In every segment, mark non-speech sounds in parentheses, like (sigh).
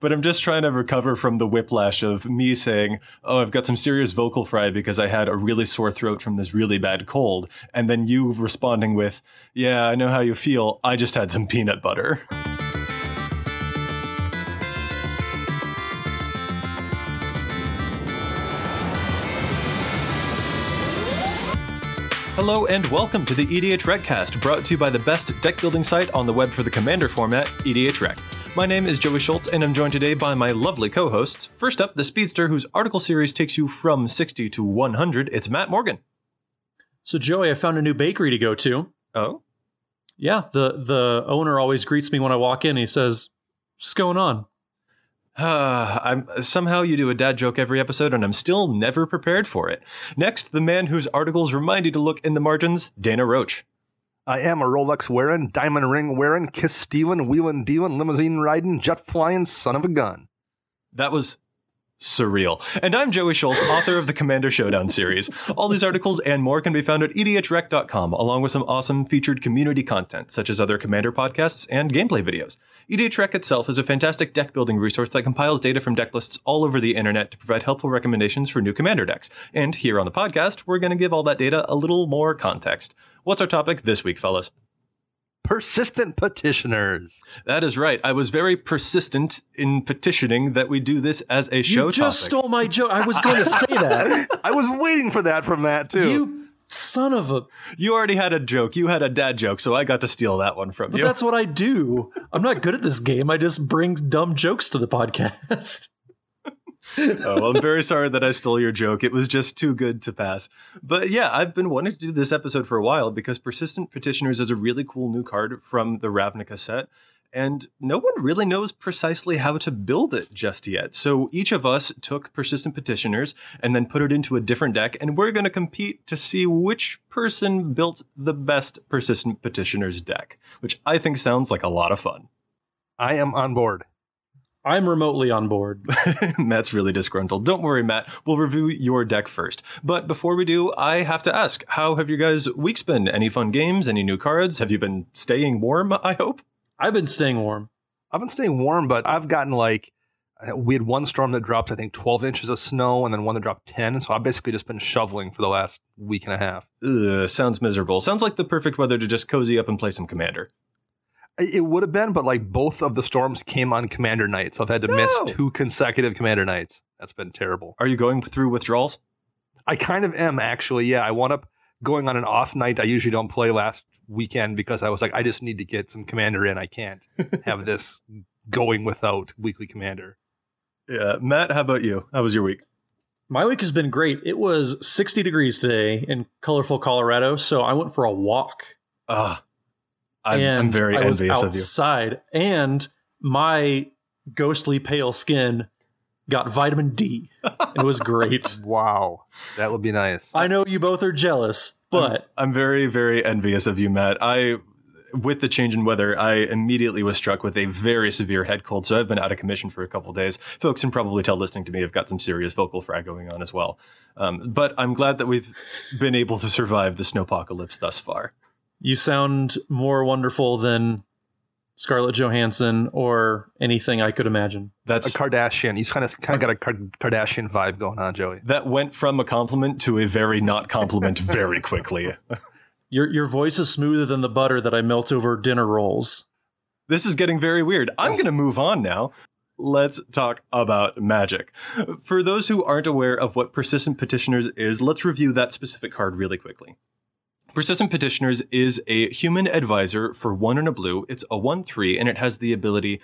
but I'm just trying to recover from the whiplash of me saying, "Oh, I've got some serious vocal fry because I had a really sore throat from this really bad cold," and then you responding with, "Yeah, I know how you feel. I just had some peanut butter." Hello and welcome to the EDH Recast, brought to you by the best deck building site on the web for the Commander format, EDH Rec. My name is Joey Schultz, and I'm joined today by my lovely co hosts. First up, the Speedster, whose article series takes you from 60 to 100. It's Matt Morgan. So, Joey, I found a new bakery to go to. Oh? Yeah, the, the owner always greets me when I walk in. He says, What's going on? Uh, (sighs) I'm somehow you do a dad joke every episode, and I'm still never prepared for it. Next, the man whose articles remind you to look in the margins, Dana Roach. I am a Rolex wearing, diamond ring wearing, kiss stealing, wheeling dealing, limousine riding, jet flying son of a gun. That was surreal. And I'm Joey Schultz, author of the Commander Showdown series. All these articles and more can be found at edhrec.com, along with some awesome featured community content, such as other Commander podcasts and gameplay videos. EDH Rec itself is a fantastic deck building resource that compiles data from deck lists all over the internet to provide helpful recommendations for new Commander decks. And here on the podcast, we're going to give all that data a little more context. What's our topic this week, fellas? Persistent petitioners. That is right. I was very persistent in petitioning that we do this as a show you just topic. stole my joke. I was going to say (laughs) that. I was waiting for that from Matt, too. You son of a. You already had a joke. You had a dad joke, so I got to steal that one from But you. that's what I do. I'm not good at this game. I just bring dumb jokes to the podcast. (laughs) oh, well, I'm very sorry that I stole your joke. It was just too good to pass. But yeah, I've been wanting to do this episode for a while because Persistent Petitioners is a really cool new card from the Ravnica set. And no one really knows precisely how to build it just yet. So each of us took Persistent Petitioners and then put it into a different deck, and we're going to compete to see which person built the best Persistent Petitioners deck, which I think sounds like a lot of fun. I am on board. I'm remotely on board. (laughs) Matt's really disgruntled. Don't worry, Matt. We'll review your deck first. But before we do, I have to ask how have your guys' weeks been? Any fun games? Any new cards? Have you been staying warm, I hope? I've been staying warm. I've been staying warm, but I've gotten like, uh, we had one storm that dropped, I think, 12 inches of snow and then one that dropped 10. So I've basically just been shoveling for the last week and a half. Ugh, sounds miserable. Sounds like the perfect weather to just cozy up and play some Commander. It would have been, but like both of the storms came on Commander night. So I've had to miss two consecutive Commander nights. That's been terrible. Are you going through withdrawals? I kind of am actually. Yeah, I wound up going on an off night. I usually don't play last weekend because I was like, I just need to get some commander in. I can't have (laughs) this going without weekly commander. Yeah. Matt, how about you? How was your week? My week has been great. It was 60 degrees today in colorful Colorado, so I went for a walk. Ah, I'm, and I'm very I was envious of you. outside, and my ghostly pale skin got vitamin D. It was great. (laughs) Wow, that would be nice. I know you both are jealous, but I'm very, very envious of you, Matt. I, with the change in weather, I immediately was struck with a very severe head cold. So I've been out of commission for a couple days. Folks can probably tell listening to me, I've got some serious vocal fry going on as well. Um, but I'm glad that we've been able to survive the snowpocalypse thus far. You sound more wonderful than Scarlett Johansson or anything I could imagine. That's a Kardashian. He's kind of kind of got a Kardashian vibe going on, Joey. that went from a compliment to a very not compliment (laughs) very quickly. Your your voice is smoother than the butter that I melt over dinner rolls. This is getting very weird. I'm going to move on now. Let's talk about magic. For those who aren't aware of what Persistent Petitioners is, let's review that specific card really quickly. Persistent Petitioners is a human advisor for one and a blue. It's a 1 3, and it has the ability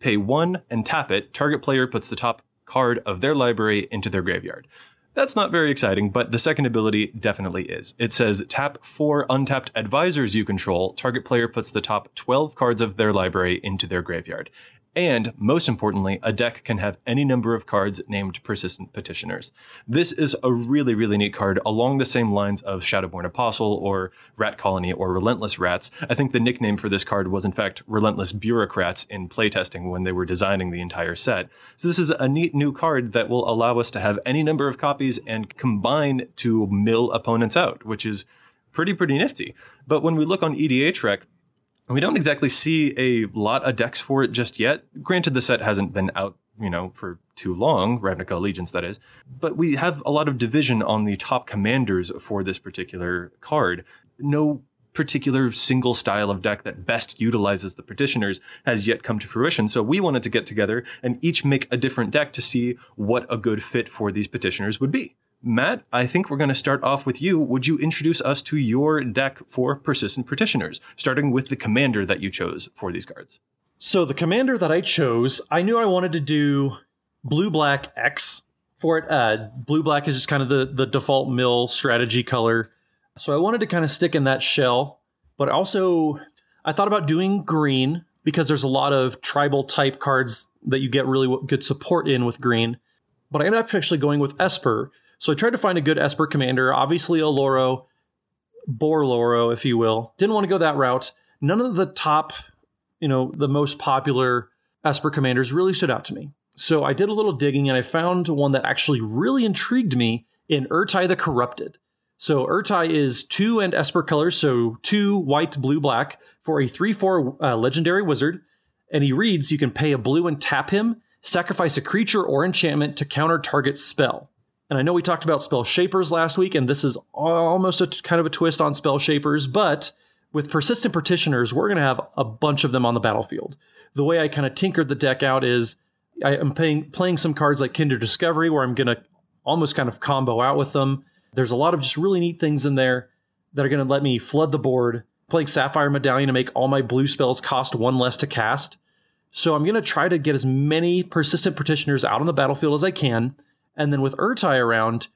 pay one and tap it. Target player puts the top card of their library into their graveyard. That's not very exciting, but the second ability definitely is. It says tap four untapped advisors you control. Target player puts the top 12 cards of their library into their graveyard. And most importantly, a deck can have any number of cards named Persistent Petitioners. This is a really, really neat card along the same lines of Shadowborn Apostle or Rat Colony or Relentless Rats. I think the nickname for this card was, in fact, Relentless Bureaucrats in playtesting when they were designing the entire set. So, this is a neat new card that will allow us to have any number of copies and combine to mill opponents out, which is pretty, pretty nifty. But when we look on EDH Rec, we don't exactly see a lot of decks for it just yet. Granted, the set hasn't been out, you know, for too long, Ravnica Allegiance, that is. But we have a lot of division on the top commanders for this particular card. No particular single style of deck that best utilizes the petitioners has yet come to fruition. So we wanted to get together and each make a different deck to see what a good fit for these petitioners would be. Matt, I think we're going to start off with you. Would you introduce us to your deck for persistent petitioners, starting with the commander that you chose for these cards? So the commander that I chose, I knew I wanted to do blue black X for it. Uh, blue black is just kind of the the default mill strategy color. So I wanted to kind of stick in that shell, but also I thought about doing green because there's a lot of tribal type cards that you get really good support in with green. But I ended up actually going with Esper so I tried to find a good Esper commander, obviously a Loro, Borloro, if you will. Didn't want to go that route. None of the top, you know, the most popular Esper commanders really stood out to me. So I did a little digging and I found one that actually really intrigued me in Ertai the Corrupted. So Ertai is two and Esper colors, so two white, blue, black for a 3 4 uh, legendary wizard. And he reads you can pay a blue and tap him, sacrifice a creature or enchantment to counter target spell. And I know we talked about spell shapers last week, and this is almost a t- kind of a twist on spell shapers, but with persistent petitioners, we're going to have a bunch of them on the battlefield. The way I kind of tinkered the deck out is I am playing, playing some cards like Kindred Discovery, where I'm going to almost kind of combo out with them. There's a lot of just really neat things in there that are going to let me flood the board. Playing Sapphire Medallion to make all my blue spells cost one less to cast. So I'm going to try to get as many persistent petitioners out on the battlefield as I can and then with Ertai around,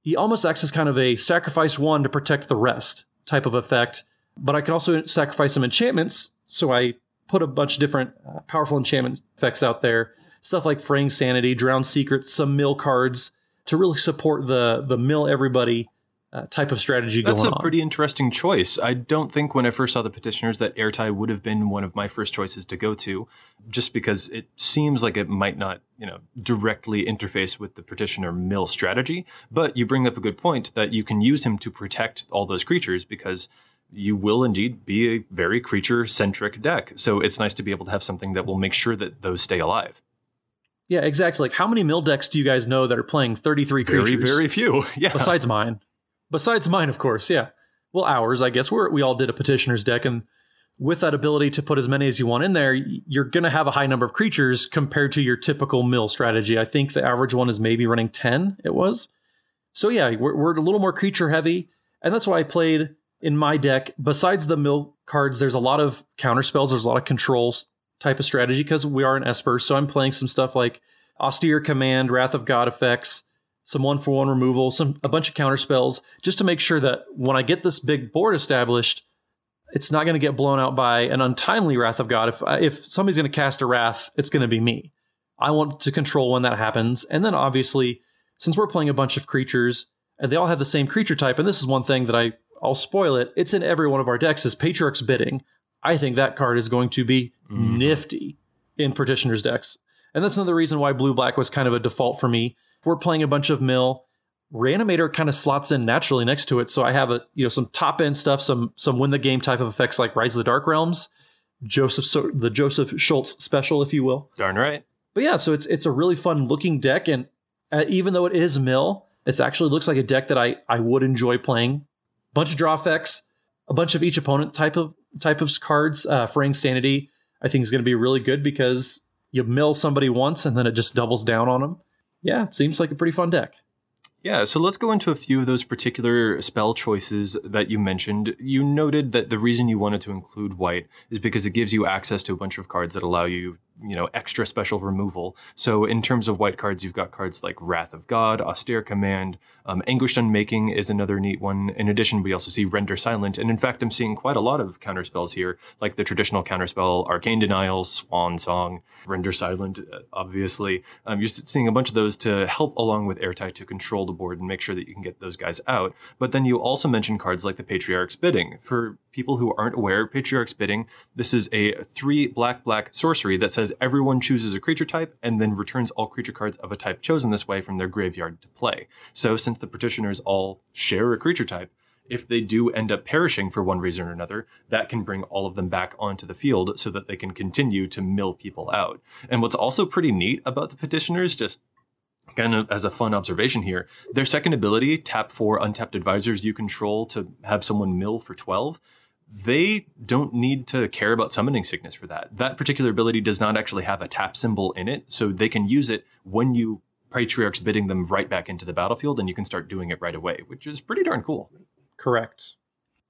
he almost acts as kind of a sacrifice one to protect the rest type of effect. But I can also sacrifice some enchantments. So I put a bunch of different uh, powerful enchantment effects out there. Stuff like Fraying Sanity, Drowned Secrets, some mill cards to really support the the mill everybody uh, type of strategy That's going a pretty interesting choice. I don't think when I first saw the petitioners that Ertai would have been one of my first choices to go to, just because it seems like it might not, you know, directly interface with the petitioner mill strategy. But you bring up a good point that you can use him to protect all those creatures because you will indeed be a very creature centric deck. So it's nice to be able to have something that will make sure that those stay alive. Yeah, exactly. Like how many mill decks do you guys know that are playing 33 very, creatures? Very, very few. (laughs) Yeah. Besides mine. Besides mine, of course, yeah. Well, ours, I guess. we we all did a petitioner's deck, and with that ability to put as many as you want in there, you're going to have a high number of creatures compared to your typical mill strategy. I think the average one is maybe running 10, it was. So, yeah, we're, we're a little more creature heavy, and that's why I played in my deck. Besides the mill cards, there's a lot of counter spells, there's a lot of controls type of strategy because we are an Esper. So, I'm playing some stuff like Austere Command, Wrath of God effects some one for one removal, some a bunch of counter spells, just to make sure that when I get this big board established, it's not going to get blown out by an untimely Wrath of God. If if somebody's going to cast a Wrath, it's going to be me. I want to control when that happens, and then obviously, since we're playing a bunch of creatures and they all have the same creature type, and this is one thing that I I'll spoil it. It's in every one of our decks. Is Patriarch's Bidding. I think that card is going to be mm. nifty in Petitioner's decks, and that's another reason why Blue Black was kind of a default for me we're playing a bunch of mill. Reanimator kind of slots in naturally next to it, so I have a you know some top end stuff, some some win the game type of effects like Rise of the Dark Realms, Joseph so, the Joseph Schultz special, if you will. Darn right. But yeah, so it's it's a really fun looking deck, and uh, even though it is mill, it actually looks like a deck that I I would enjoy playing. A Bunch of draw effects, a bunch of each opponent type of type of cards. Uh, Fraying Sanity, I think is going to be really good because you mill somebody once and then it just doubles down on them yeah, it seems like a pretty fun deck. Yeah, so let's go into a few of those particular spell choices that you mentioned. You noted that the reason you wanted to include white is because it gives you access to a bunch of cards that allow you you know extra special removal. So in terms of white cards, you've got cards like Wrath of God, Austere Command, um, Anguished Unmaking is another neat one. In addition, we also see Render Silent, and in fact, I'm seeing quite a lot of counterspells here, like the traditional counterspell Arcane Denial, Swan Song, Render Silent. Uh, obviously, um, you're seeing a bunch of those to help along with Ertai to control the board and make sure that you can get those guys out. But then you also mention cards like the Patriarch's Bidding. For people who aren't aware, Patriarch's Bidding, this is a three black black sorcery that says everyone chooses a creature type and then returns all creature cards of a type chosen this way from their graveyard to play. So since the petitioners all share a creature type, if they do end up perishing for one reason or another, that can bring all of them back onto the field so that they can continue to mill people out. And what's also pretty neat about the petitioners, just kind of as a fun observation here, their second ability, tap four untapped advisors you control to have someone mill for 12, they don't need to care about summoning sickness for that. That particular ability does not actually have a tap symbol in it, so they can use it when you patriarchs bidding them right back into the battlefield and you can start doing it right away, which is pretty darn cool. Correct.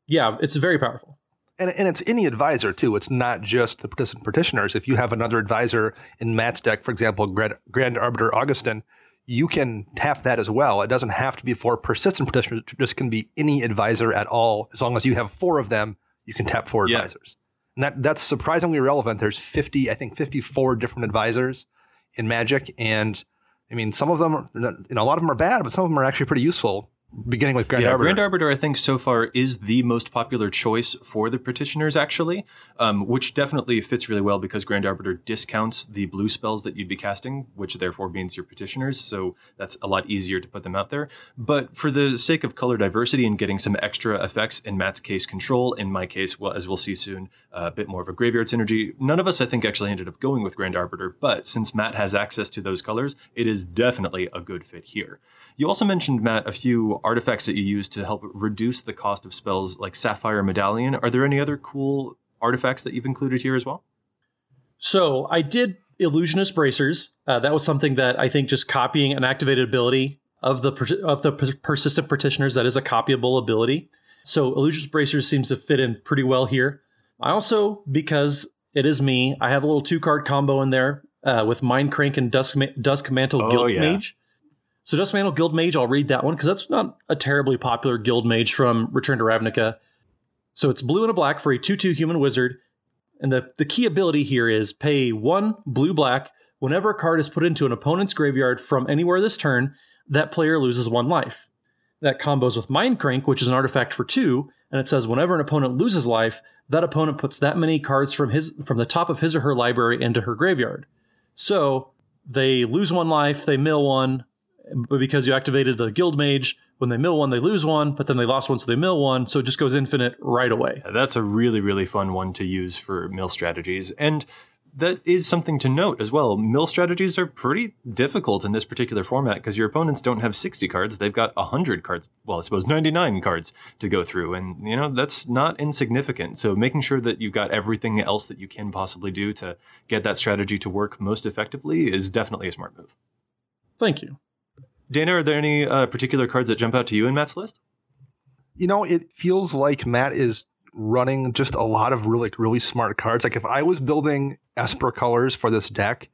Yeah, it's very powerful. And, and it's any advisor too. It's not just the participant petitioners. If you have another advisor in Matt's deck, for example, Grand, Grand Arbiter Augustin, you can tap that as well. It doesn't have to be for persistent petitioners. It just can be any advisor at all. As long as you have four of them, you can tap four Yeah. advisors. And that, that's surprisingly relevant. There's 50, I think 54 different advisors in Magic. And I mean, some of them, are, you know, a lot of them are bad, but some of them are actually pretty useful, beginning with Grand yeah, Arbiter. Grand Arbiter, I think so far is the most popular choice for the petitioners, actually, um, which definitely fits really well because Grand Arbiter discounts the blue spells that you'd be casting, which therefore means your petitioners. So that's a lot easier to put them out there. But for the sake of color diversity and getting some extra effects, in Matt's case, control, in my case, well, as we'll see soon, uh, a bit more of a graveyard synergy. None of us, I think, actually ended up going with Grand Arbiter, but since Matt has access to those colors, it is definitely a good fit here. You also mentioned, Matt, a few artifacts that you use to help reduce the cost of spells like Sapphire Medallion. Are there any other cool artifacts that you've included here as well? So I did illusionist bracers. Uh, that was something that I think just copying an activated ability of the per- of the per- persistent petitioners that is a copyable ability. So illusionist bracers seems to fit in pretty well here. I also because it is me, I have a little two card combo in there uh, with Mind Crank and Dusk Ma- Dusk Mantle Oh, Guild yeah. Mage. So Dusk Mantle Guild Mage, I'll read that one because that's not a terribly popular Guild Mage from Return to Ravnica. So it's blue and a black for a 2 2 human wizard. And the, the key ability here is pay one blue black whenever a card is put into an opponent's graveyard from anywhere this turn, that player loses one life. That combos with Mind Crank, which is an artifact for two, and it says whenever an opponent loses life, that opponent puts that many cards from his from the top of his or her library into her graveyard. So they lose one life, they mill one, but because you activated the guild mage, when they mill one, they lose one, but then they lost one, so they mill one, so it just goes infinite right away. That's a really, really fun one to use for mill strategies. And that is something to note as well. Mill strategies are pretty difficult in this particular format because your opponents don't have 60 cards. They've got 100 cards. Well, I suppose 99 cards to go through. And, you know, that's not insignificant. So making sure that you've got everything else that you can possibly do to get that strategy to work most effectively is definitely a smart move. Thank you. Dana, are there any uh, particular cards that jump out to you in Matt's list? you know, it feels like Matt is running just a lot of really, really smart cards. Like if I was building Esper colors for this deck,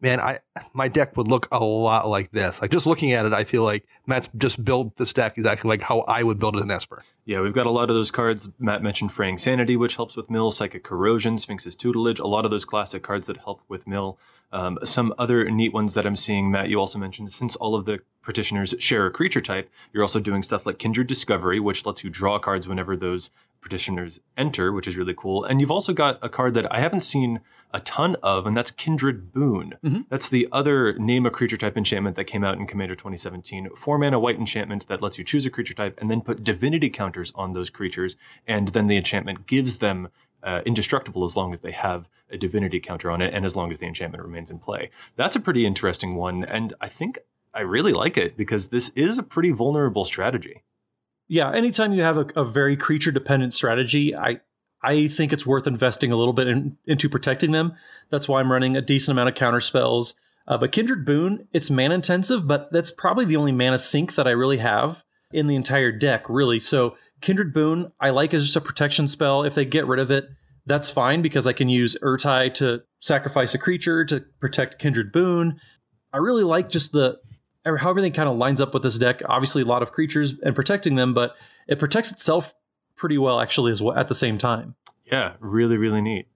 man, I my deck would look a lot like this. Like just looking at it, I feel like Matt's just built this deck exactly like how I would build it in Esper. Yeah, we've got a lot of those cards. Matt mentioned Fraying Sanity, which helps with Mill, Psychic Corrosion, Sphinx's Tutelage, a lot of those classic cards that help with Mill. Um, some other neat ones that I'm seeing, Matt, you also mentioned, since all of the petitioners share a creature type, you're also doing stuff like Kindred Discovery, which lets you draw cards whenever those petitioners enter, which is really cool. And you've also got a card that I haven't seen a ton of, and that's Kindred Boon. Mhm. That's the other name a creature type enchantment that came out in Commander 2017. Four mana white enchantment that lets you choose a creature type and then put divinity counters on those creatures, and then the enchantment gives them uh, indestructible as long as they have a divinity counter on it and as long as the enchantment remains in play. That's a pretty interesting one, and I think I really like it because this is a pretty vulnerable strategy. Yeah, anytime you have a, a very creature dependent strategy, I I think it's worth investing a little bit in, into protecting them. That's why I'm running a decent amount of counter spells. Uh, but Kindred Boon, it's mana intensive, but that's probably the only mana sink that I really have in the entire deck, really. So Kindred Boon, I like as just a protection spell. If they get rid of it, that's fine because I can use Ertai to sacrifice a creature to protect Kindred Boon. I really like just the how everything kind of lines up with this deck. Obviously, a lot of creatures and protecting them, but it protects itself pretty well actually as well at the same time. Yeah, really, really neat.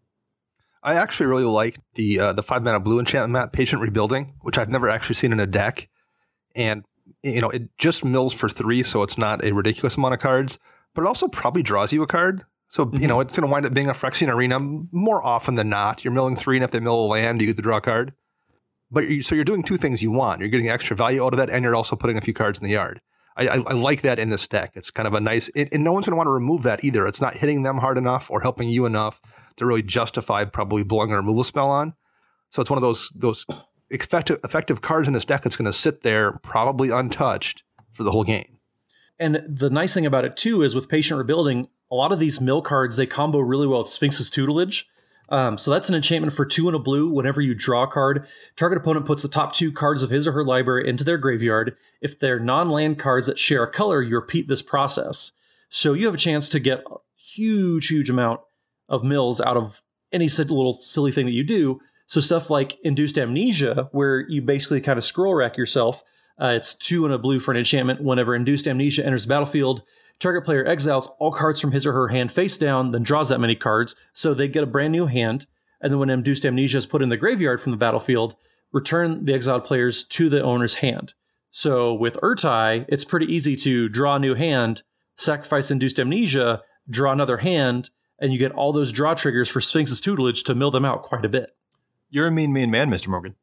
I actually really like the uh, the five mana blue enchantment Matt, Patient Rebuilding, which I've never actually seen in a deck, and you know it just mills for three, so it's not a ridiculous amount of cards, but it also probably draws you a card. So you mm-hmm. know it's going to wind up being a Phyrexian arena more often than not. You're milling three, and if they mill a land, you get to draw a card. But you, so you're doing two things you want. You're getting extra value out of that, and you're also putting a few cards in the yard. I, I, I like that in this deck. It's kind of a nice, it, and no one's going to want to remove that either. It's not hitting them hard enough or helping you enough to really justify probably blowing a removal spell on. So it's one of those those effective effective cards in this deck that's going to sit there probably untouched for the whole game. And the nice thing about it too is with patient rebuilding, a lot of these mill cards they combo really well with Sphinx's tutelage. Um, so that's an enchantment for two and a blue. Whenever you draw a card, target opponent puts the top two cards of his or her library into their graveyard. If they're non-land cards that share a color, you repeat this process. So you have a chance to get a huge, huge amount of mills out of any little silly thing that you do. So stuff like induced amnesia, where you basically kind of scroll rack yourself. Uh, it's two and a blue for an enchantment. Whenever induced amnesia enters the battlefield, target player exiles all cards from his or her hand face down, then draws that many cards, so they get a brand new hand. And then when induced amnesia is put in the graveyard from the battlefield, return the exiled players to the owner's hand. So with Ertai, it's pretty easy to draw a new hand, sacrifice induced amnesia, draw another hand, and you get all those draw triggers for Sphinx's tutelage to mill them out quite a bit. You're a mean, mean man, Mr. Morgan.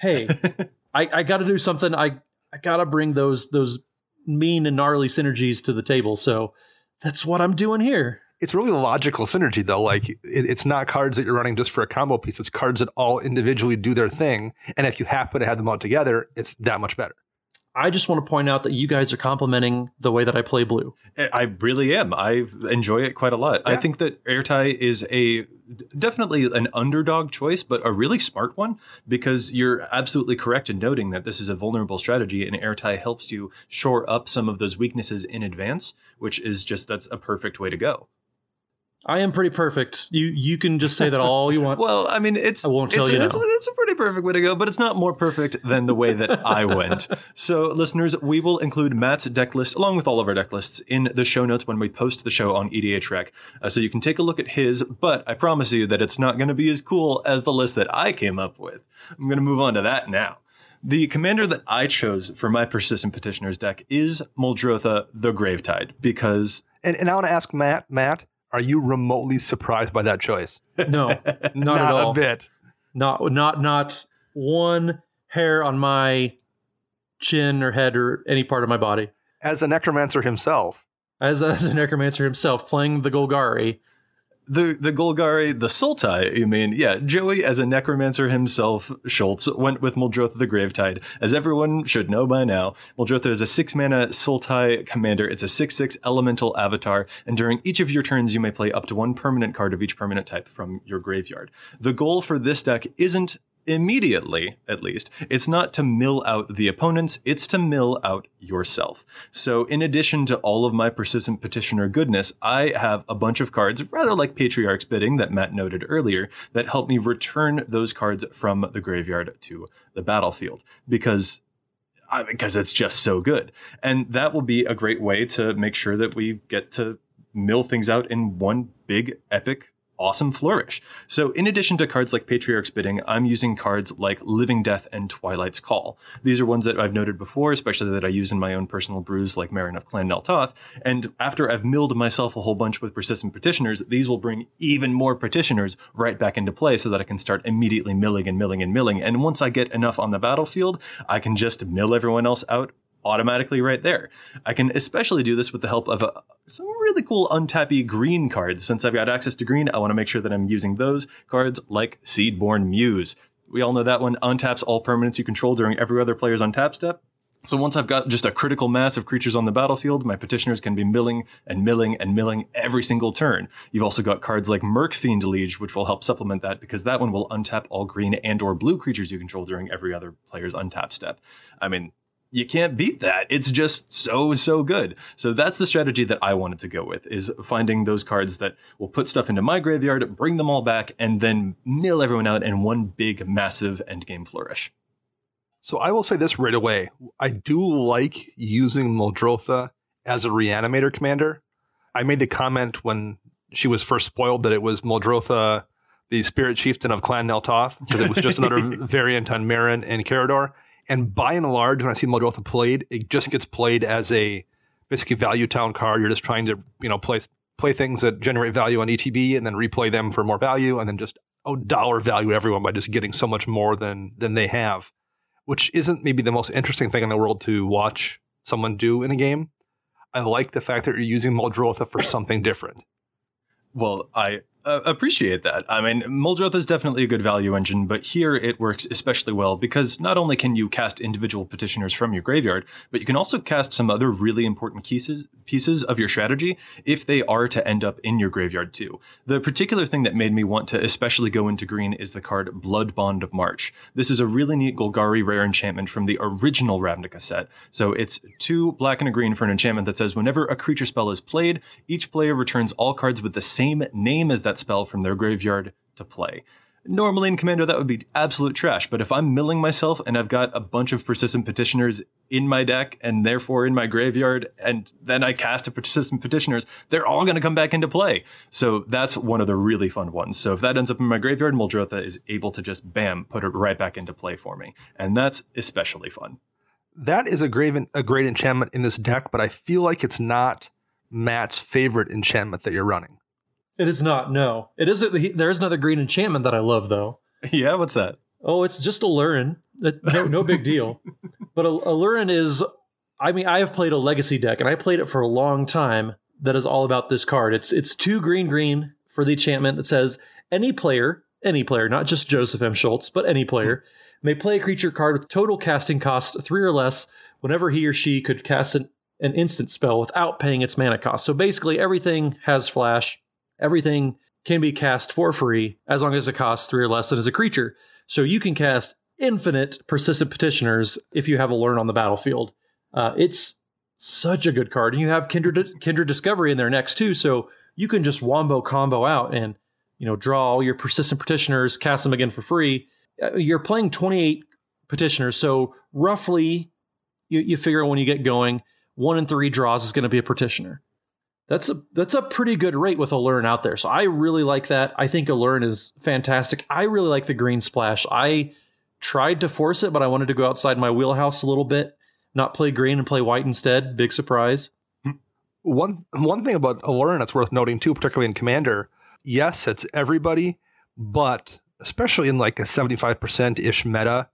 Hey, (laughs) I, I got to do something. I I got to bring those those mean and gnarly synergies to the table. So that's what I'm doing here. It's really logical synergy, though. Like it, it's not cards that you're running just for a combo piece. It's cards that all individually do their thing, and if you happen to have them all together, it's that much better. I just want to point out that you guys are complimenting the way that I play blue. I really am. I enjoy it quite a lot. Yeah. I think that Ertai is a definitely an underdog choice, but a really smart one because you're absolutely correct in noting that this is a vulnerable strategy and Ertai helps you shore up some of those weaknesses in advance, which is just that's a perfect way to go. I am pretty perfect. You you can just say that all you want. (laughs) well, I mean, it's I won't tell it's, you. It's, no. it's, a pretty perfect way to go, but it's not more perfect than the way that I went. (laughs) So, listeners, we will include Matt's deck list along with all of our deck lists in the show notes when we post the show on EDH Rec, uh, so you can take a look at his. But I promise you that it's not going to be as cool as the list that I came up with. I'm going to move on to that now. The commander that I chose for my persistent petitioners deck is Muldrotha the Gravetide because. And, and I want to ask Matt, Matt, are you remotely surprised by that choice? No, not, (laughs) not at all. a bit. Not not not one hair on my chin or head or any part of my body. As a necromancer himself, as as a necromancer himself, playing the Golgari, the the Golgari, the Sultai, you mean? Yeah, Joey as a necromancer himself, Schultz went with Muldrotha the Gravetide. As everyone should know by now, Muldrotha is a six mana Sultai commander. It's a six six elemental avatar, and during each of your turns, you may play up to one permanent card of each permanent type from your graveyard. The goal for this deck isn't immediately, at least, it's not to mill out the opponents, it's to mill out yourself. So, in addition to all of my persistent petitioner goodness, I have a bunch of cards, rather like Patriarch's Bidding that Matt noted earlier, that help me return those cards from the graveyard to the battlefield. Because because it's just so good. And that will be a great way to make sure that we get to mill things out in one big epic awesome flourish. So, in addition to cards like Patriarch's Bidding, I'm using cards like Living Death and Twilight's Call. These are ones that I've noted before, especially that I use in my own personal brews like Meren of Clan Nel Toth. And after I've milled myself a whole bunch with persistent petitioners, these will bring even more petitioners right back into play so that I can start immediately milling and milling and milling. And once I get enough on the battlefield, I can just mill everyone else out automatically right there. I can especially do this with the help of a, some really cool untappy green cards. Since I've got access to green, I want to make sure that I'm using those cards like Seedborn Muse. We all know that one untaps all permanents you control during every other player's untap step. So once I've got just a critical mass of creatures on the battlefield, my petitioners can be milling and milling and milling every single turn. You've also got cards like Murkfiend Liege, which will help supplement that because that one will untap all green and or blue creatures you control during every other player's untap step. I mean, you can't beat that. It's just so so good. So that's the strategy that I wanted to go with is finding those cards that will put stuff into my graveyard, bring them all back and then mill everyone out in one big massive endgame flourish. So I will say this right away. I do like using Muldrotha as a reanimator commander. I made the comment when she was first spoiled that it was Muldrotha, the spirit chieftain of Clan Nel Toth, because it was just another (laughs) variant on Meren and Karador. And by and large, when I see Muldrotha played, it just gets played as a basically value town card. You're just trying to, you know, play play things that generate value on ETB and then replay them for more value and then just oh dollar value everyone by just getting so much more than than they have. Which isn't maybe the most interesting thing in the world to watch someone do in a game. I like the fact that you're using Muldrotha for something different. Well, I uh, appreciate that. I mean, Muldrotha is definitely a good value engine, but here it works especially well because not only can you cast individual petitioners from your graveyard, but you can also cast some other really important pieces pieces of your strategy if they are to end up in your graveyard too. The particular thing that made me want to especially go into green is the card Blood Bond of March. This is a really neat Golgari rare enchantment from the original Ravnica set. So it's two black and a green for an enchantment that says whenever a creature spell is played, each player returns all cards with the same name as that spell from their graveyard to play. Normally in Commander, that would be absolute trash, but if I'm milling myself and I've got a bunch of persistent petitioners in my deck and therefore in my graveyard, and then I cast a persistent petitioners, they're all going to come back into play. So that's one of the really fun ones. So if that ends up in my graveyard, Muldrotha is able to just bam, put it right back into play for me. And that's especially fun. That is a great, a great enchantment in this deck, but I feel like it's not Matt's favorite enchantment that you're running. It is not. No, it is. There is another green enchantment that I love, though. (laughs) Yeah, what's that? Oh, it's just Aluren. No, no big deal. (laughs) But Aluren is. I mean, I have played a legacy deck, and I played it for a long time. That is all about this card. It's it's two green green for the enchantment that says any player, any player, not just Joseph M. Schultz, but any player, (laughs) may play a creature card with total casting cost three or less whenever he or she could cast an, an instant spell without paying its mana cost. So basically, everything has flash everything can be cast for free as long as it costs three or less and is a creature. So you can cast infinite persistent petitioners if you have Aluren on the battlefield. Uh, it's such a good card, and you have Kindred Kindred Discovery in there next too, so you can just wombo combo out and you know draw all your persistent petitioners, cast them again for free. Uh, you're playing 28 petitioners, so roughly you, you figure when you get going, one in three draws is going to be a petitioner that's a that's a pretty good rate with Aluren out there. So I really like that. I think Aluren is fantastic. I really like the green splash. I tried to force it, but I wanted to go outside my wheelhouse a little bit, not play green and play white instead. Big surprise. One one thing about Aluren that's worth noting too, particularly in Commander, yes, it's everybody, but especially in like a 75% ish meta,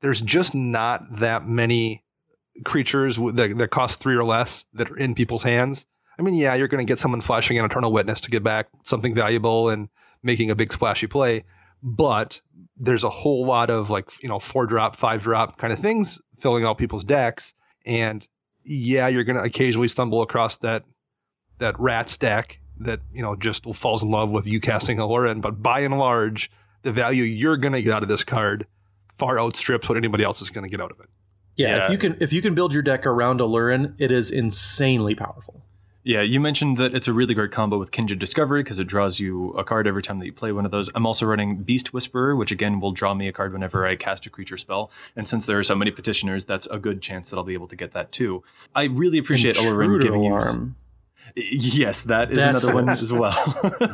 there's just not that many creatures that, that cost three or less that are in people's hands I mean, yeah, you're going to get someone flashing an Eternal Witness to get back something valuable and making a big splashy play, but there's a whole lot of like, you know, four drop, five drop kind of things filling out people's decks. And yeah, you're going to occasionally stumble across that, that rat's deck that, you know, just falls in love with you casting Aluren. But by and large, the value you're going to get out of this card far outstrips what anybody else is going to get out of it. Yeah, yeah, if you can if you can build your deck around Aluren, it is insanely powerful. Yeah, you mentioned that it's a really great combo with Kindred Discovery because it draws you a card every time that you play one of those. I'm also running Beast Whisperer, which again will draw me a card whenever I cast a creature spell. And since there are so many petitioners, that's a good chance that I'll be able to get that too. I really appreciate Aluren giving alarm. you. Yes, that is that's, another one (laughs) as well.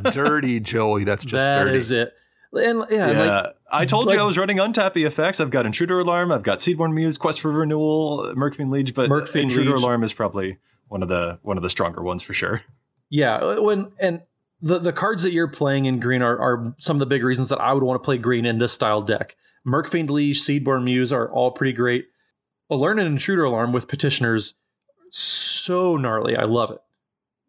(laughs) dirty Joey, that's just that dirty. That is it. And yeah, yeah. Like, I told like, you I was running untappy effects. I've got Intruder Alarm, I've got Seedborn Muse, Quest for Renewal, Murkfiend Liege, but Murkfiend Intruder Liege. Alarm is probably one of the one of the stronger ones for sure. Yeah, uh, when and the the cards that you're playing in green are, are some of the big reasons that I would want to play green in this style deck. Murkfiend Liege, Seedborn Muse are all pretty great. Aluren and Intruder Alarm with petitioners, so gnarly. I love it.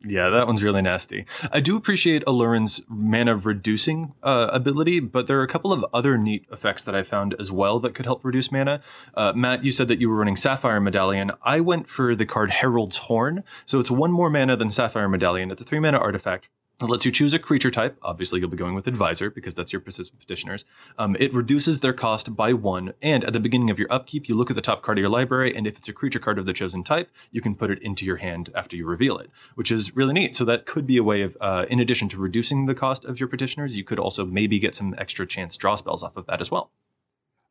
Yeah, that one's really nasty. I do appreciate Aluren's mana reducing uh, ability, but there are a couple of other neat effects that I found as well that could help reduce mana. Uh, Matt, you said that you were running Sapphire Medallion. I went for the card Herald's Horn, so it's one more mana than Sapphire Medallion. It's a three mana artifact. It lets you choose a creature type. Obviously, you'll be going with Advisor because that's your persistent petitioners. Um, it reduces their cost by one, and at the beginning of your upkeep, you look at the top card of your library, and if it's a creature card of the chosen type, you can put it into your hand after you reveal it, which is really neat. So that could be a way of, uh, in addition to reducing the cost of your petitioners, you could also maybe get some extra chance draw spells off of that as well.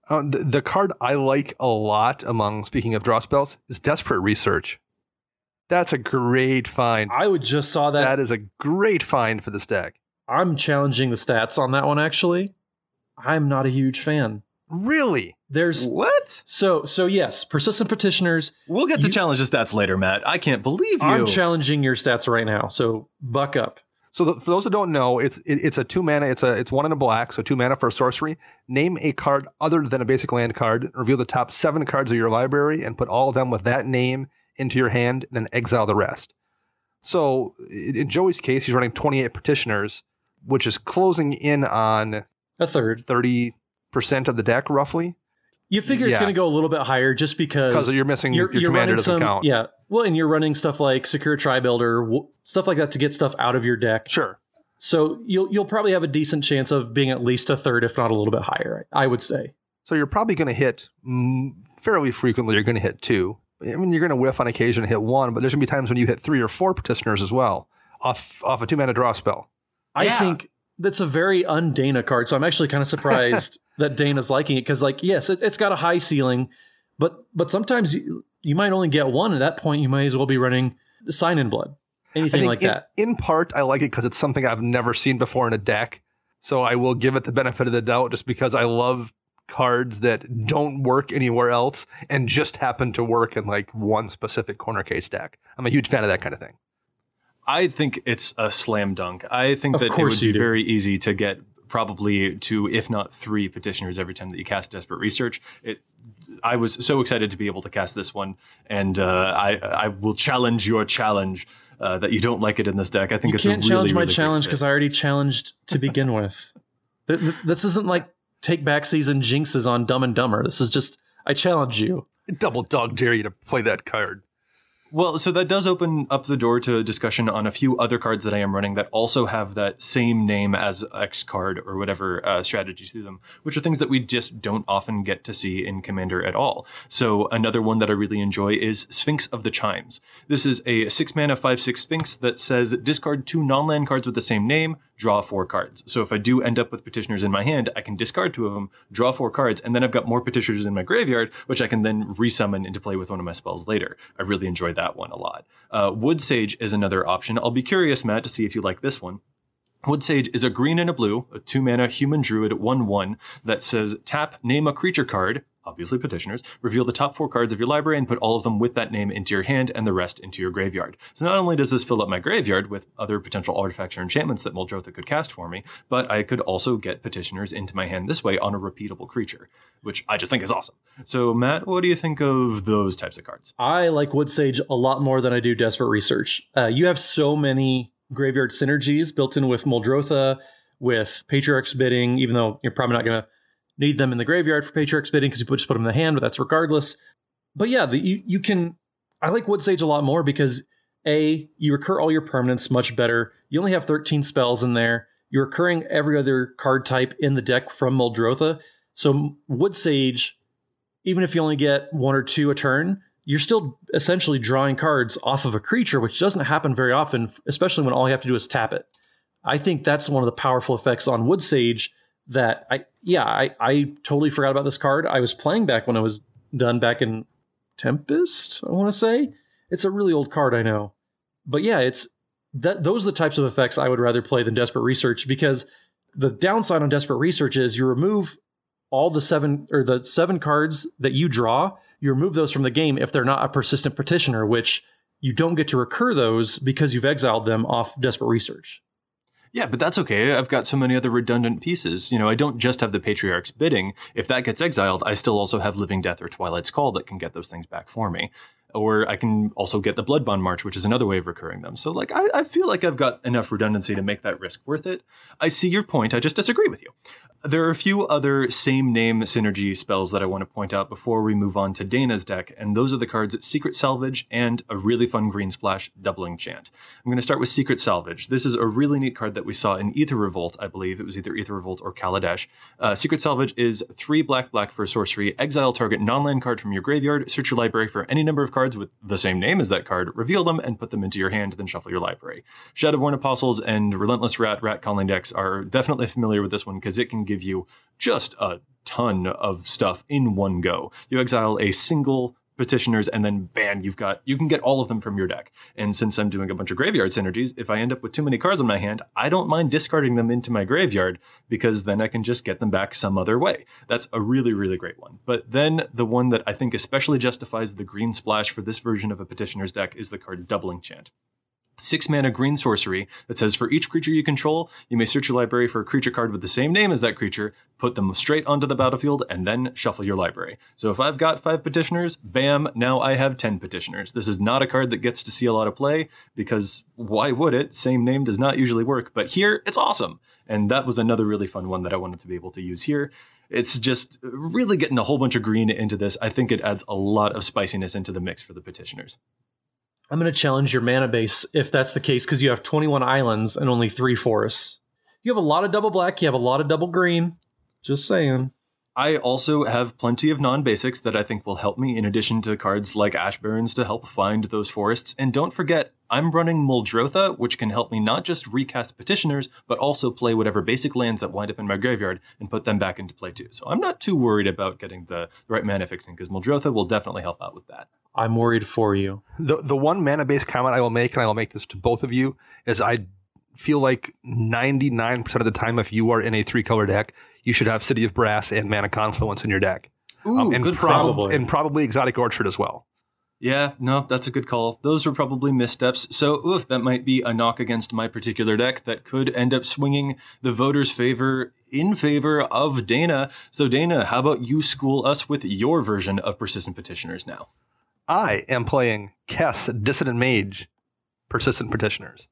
Uh, the, the card I like a lot among, speaking of draw spells, is Desperate Research. That's a great find. I would just saw that. That is a great find for this deck. I'm challenging the stats on that one actually. I'm not a huge fan. Really? There's what? So so yes, persistent petitioners. We'll get to you, challenge the stats later, Matt. I can't believe you. I'm challenging your stats right now. So buck up. So the, for those that don't know, it's it, it's a two mana. It's a it's one in a black, so two mana for a sorcery. Name a card other than a basic land card. Reveal the top seven cards of your library and put all of them with that name into your hand, and then exile the rest. So in Joey's case, he's running 28 petitioners, which is closing in on a third, 30% of the deck roughly. You figure it's Yeah. going to go a little bit higher just because you're missing you're, your you're commander doesn't some, count. yeah. Well, and you're running stuff like Secure Tri Builder, w- stuff like that to get stuff out of your deck. Sure. So you'll you'll probably have a decent chance of being at least a third, if not a little bit higher. I would say. So you're probably going to hit fairly frequently. You're going to hit two. I mean, you're going to whiff on occasion and hit one, but there's going to be times when you hit three or four petitioners as well off off a two mana draw spell. I Yeah. think that's a very un-Dana card. So I'm actually kind of (laughs) surprised that Dana's liking it because, like, yes, it, it's got a high ceiling, but but sometimes you, you might only get one. At that point, you might as well be running Sign in Blood, anything like in, that. in part, I like it because it's something I've never seen before in a deck. So I will give it the benefit of the doubt just because I love cards that don't work anywhere else and just happen to work in like one specific corner case deck. I'm a huge fan of that kind of thing. I think it's a slam dunk. I think Of that it would be do. very easy to get probably two, if not three, petitioners every time that you cast Desperate Research. It. I was so excited to be able to cast this one, and uh, I I will challenge your challenge uh, that you don't like it in this deck. I think You it's can't a really, challenge my really challenge because I already challenged to begin with. Th- th- This isn't like take back season jinxes on Dumb and Dumber. This is just I challenge you. Double dog dare you to play that card. Well, so that does open up the door to discussion on a few other cards that I am running that also have that same name as X card or whatever uh, strategy to them, which are things that we just don't often get to see in Commander at all. So another one that I really enjoy is Sphinx of the Chimes. This is a six mana five six Sphinx that says discard two non-land cards with the same name, draw four cards. So if I do end up with petitioners in my hand, I can discard two of them, draw four cards, and then I've got more petitioners in my graveyard, which I can then resummon into play with one of my spells later. I really enjoy that one a lot. Uh, Wood Sage is another option. I'll be curious, Matt, to see if you like this one. Wood Sage is a green and a blue, a two mana human druid 1 1 that says tap, name a creature card, obviously petitioners, reveal the top four cards of your library and put all of them with that name into your hand and the rest into your graveyard. So not only does this fill up my graveyard with other potential artifacts or enchantments that Muldrotha could cast for me, but I could also get petitioners into my hand this way on a repeatable creature, which I just think is awesome. So, Matt, what do you think of those types of cards? I like Wood Sage a lot more than I do Desperate Research. Uh, you have so many graveyard synergies built in with Muldrotha, with Patriarch's Bidding, even though you're probably not going to need them in the graveyard for Patriarch's Bidding because you put- just put them in the hand, but that's regardless. But yeah, the, you, you can. I like Wood Sage a lot more because A, you recur all your permanents much better. You only have 13 spells in there. You're recurring every other card type in the deck from Muldrotha. So Wood Sage, even if you only get one or two a turn, you're still essentially drawing cards off of a creature, which doesn't happen very often, especially when all you have to do is tap it. I think that's one of the powerful effects on Wood Sage that I yeah, I, I totally forgot about this card. I was playing back when I was done back in Tempest, I want to say. It's a really old card, I know. But yeah, it's that those are the types of effects I would rather play than Desperate Research because the downside on Desperate Research is you remove all the seven or the seven cards that you draw, you remove those from the game if they're not a persistent petitioner, which you don't get to recur those because you've exiled them off Desperate Research. Yeah, but that's okay. I've got so many other redundant pieces. You know, I don't just have the Patriarch's bidding. If that gets exiled, I still also have Living Death or Twilight's Call that can get those things back for me. Or I can also get the Bloodbond March, which is another way of recurring them. So, like, I, I feel like I've got enough redundancy to make that risk worth it. I see your point. I just disagree with you. There are a few other same name synergy spells that I want to point out before we move on to Dana's deck, and those are the cards Secret Salvage and a really fun green splash doubling chant. I'm going to start with Secret Salvage. This is a really neat card that we saw in Aether Revolt, I believe. It was either Aether Revolt or Kaladesh. Uh, Secret Salvage is three black black for sorcery. Exile target non land card from your graveyard. Search your library for any number of cards with the same name as that card. Reveal them and put them into your hand, then shuffle your library. Shadowborn Apostles and Relentless Rat Rat Colony decks are definitely familiar with this one because it can give you just a ton of stuff in one go. You exile a single petitioners and then bam you've got you can get all of them from your deck. And since i'm doing a bunch of graveyard synergies if i end up with too many cards in my hand i don't mind discarding them into my graveyard because then i can just get them back some other way. That's a really really great one. But then the one that i think especially justifies the green splash for this version of a petitioner's deck is the card doubling chant six mana green sorcery that says for each creature you control, you may search your library for a creature card with the same name as that creature, put them straight onto the battlefield, and then shuffle your library. So if I've got five petitioners, bam, now I have 10 petitioners. This is not a card that gets to see a lot of play because why would it? Same name does not usually work, but here it's awesome. And that was another really fun one that I wanted to be able to use here. It's just really getting a whole bunch of green into this. I think it adds a lot of spiciness into the mix for the petitioners. I'm going to challenge your mana base if that's the case because you have 21 islands and only three forests. You have a lot of double black, you have a lot of double green. Just saying. I also have plenty of non basics that I think will help me, in addition to cards like Ash Barrens to help find those forests. And don't forget, I'm running Muldrotha, which can help me not just recast petitioners, but also play whatever basic lands that wind up in my graveyard and put them back into play too. So I'm not too worried about getting the, the right mana fixing, because Muldrotha will definitely help out with that. I'm worried for you. The the one mana based comment I will make, and I will make this to both of you, is I feel like 99% of the time, if you are in a three color deck, you should have City of Brass and Mana Confluence in your deck. Ooh, Um, and good prob- probably. and probably Exotic Orchard as well. Yeah, no, that's a good call. Those were probably missteps. So, oof, that might be a knock against my particular deck that could end up swinging the voters' favor in favor of Dana. So, Dana, how about you school us with your version of persistent petitioners now? I am playing Kess Dissident Mage Persistent Petitioners.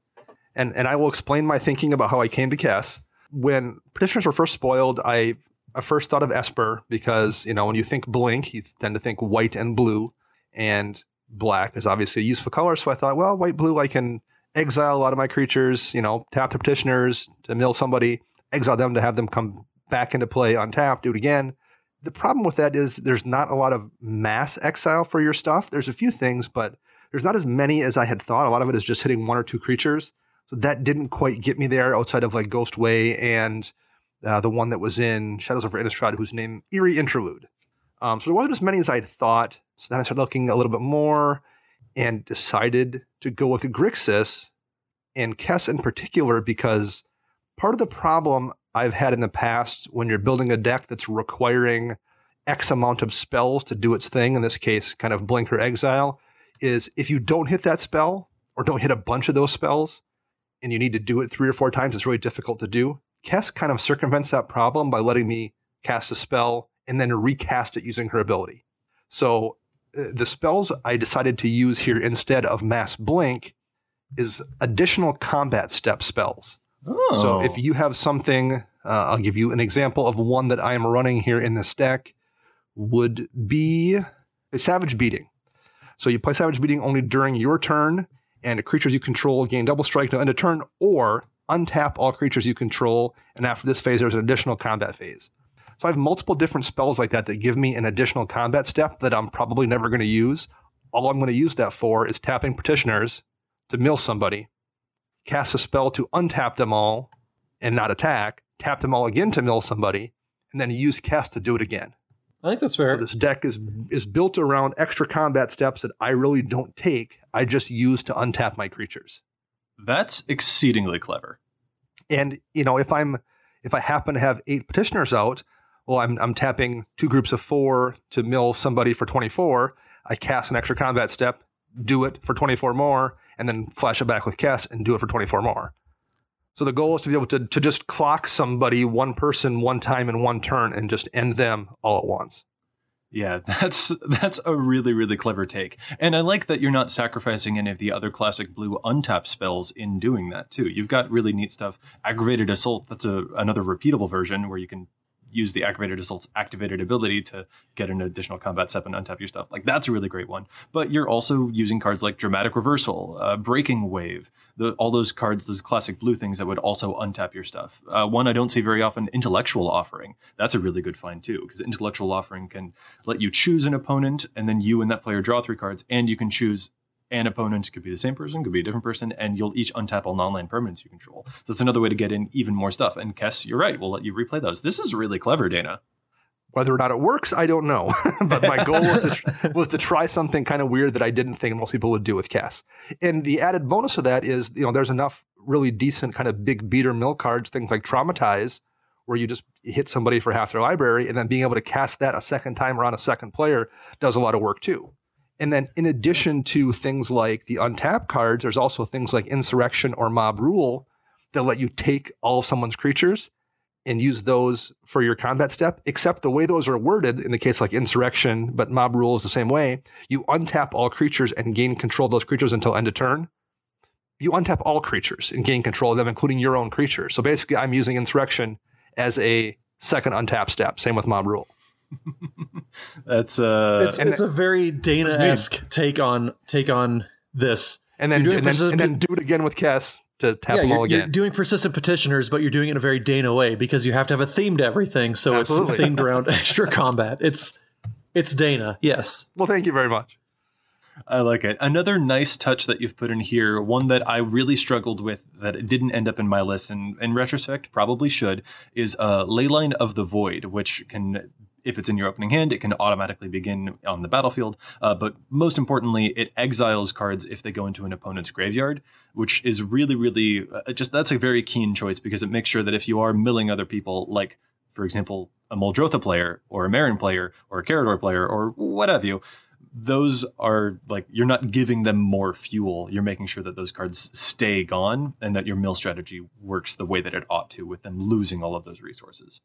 And and I will explain my thinking about how I came to Kess. When petitioners were first spoiled, I, I first thought of Esper because, you know, when you think blink, you tend to think white and blue. And black is obviously a useful color. So I thought, well, white, blue, I can exile a lot of my creatures, you know, tap the petitioners to mill somebody, exile them to have them come back into play untapped, do it again. The problem with that is there's not a lot of mass exile for your stuff. There's a few things, but there's not as many as I had thought. A lot of it is just hitting one or two creatures. So that didn't quite get me there outside of like Ghostway and uh, the one that was in Shadows over Innistrad, whose name Eerie Interlude. Um, so there wasn't as many as I'd thought. So then I started looking a little bit more and decided to go with Grixis and Kess in particular because part of the problem I've had in the past when you're building a deck that's requiring X amount of spells to do its thing, in this case, kind of Blinker exile, is if you don't hit that spell or don't hit a bunch of those spells and you need to do it three or four times, it's really difficult to do. Kess kind of circumvents that problem by letting me cast a spell and then recast it using her ability. So uh, the spells I decided to use here instead of Mass Blink is additional combat step spells. Oh. So if you have something, uh, I'll give you an example of one that I am running here in this deck, would be a Savage Beating. So you play Savage Beating only during your turn, and creatures you control gain double strike to end a turn, or untap all creatures you control, and after this phase, there's an additional combat phase. So I have multiple different spells like that that give me an additional combat step that I'm probably never going to use. All I'm going to use that for is tapping petitioners to mill somebody, cast a spell to untap them all and not attack, tap them all again to mill somebody, and then use cast to do it again. I think that's fair. So this deck is is built around extra combat steps that I really don't take. I just use to untap my creatures. That's exceedingly clever. And you know, if I'm if I happen to have eight petitioners out, well, I'm I'm tapping two groups of four to mill somebody for 24. I cast an extra combat step, do it for 24 more, and then flash it back with cast and do it for 24 more. So the goal is to be able to to just clock somebody, one person, one time in one turn, and just end them all at once. Yeah, that's that's a really really clever take, and I like that you're not sacrificing any of the other classic blue untap spells in doing that too. You've got really neat stuff. Aggravated assault. That's a another repeatable version where you can use the aggravated assault's activated ability to get an additional combat step and untap your stuff. Like that's a really great one. But you're also using cards like dramatic reversal, uh, breaking wave, the, all those cards, those classic blue things that would also untap your stuff. Uh, one I don't see very often, intellectual offering. That's a really good find too, because intellectual offering can let you choose an opponent, and then you and that player draw three cards, and you can choose an opponent could be the same person, could be a different person, and you'll each untap all non-land permanents you control. So that's another way to get in even more stuff. And Kess, you're right, we'll let you replay those. This is really clever, Dana. Whether or not it works, I don't know. (laughs) but my goal was to, tr- (laughs) was to try something kind of weird that I didn't think most people would do with Kess. And the added bonus of that is, you know, there's enough really decent kind of big beater mill cards, things like Traumatize, where you just hit somebody for half their library, and then being able to cast that a second time around a second player does a lot of work too. And then, in addition to things like the untap cards, there's also things like Insurrection or Mob Rule that let you take all of someone's creatures and use those for your combat step, except the way those are worded in the case like Insurrection, but Mob Rule is the same way. You untap all creatures and gain control of those creatures until end of turn. You untap all creatures and gain control of them, including your own creature. So basically, I'm using Insurrection as a second untap step. Same with Mob Rule. (laughs) That's uh, it's, it's a very Dana esque take on take on this. And then, You're and then, and then do it again with Kess to tap yeah, them all you're, you're again. doing persistent petitioners, but you're doing it in a very Dana way because you have to have a theme to everything. So Absolutely. it's themed around (laughs) extra combat. It's it's Dana, yes. well, thank you very much. I like it. Another nice touch that you've put in here, one that I really struggled with that it didn't end up in my list, and in retrospect probably should, is uh, Leyline of the Void, which can, if it's in your opening hand, it can automatically begin on the battlefield. Uh, but most importantly, it exiles cards if they go into an opponent's graveyard, which is really, really uh, just that's a very keen choice because it makes sure that if you are milling other people, like for example, a Muldrotha player or a Meren player or a Karador player or what have you, those are like you're not giving them more fuel. You're making sure that those cards stay gone and that your mill strategy works the way that it ought to with them losing all of those resources.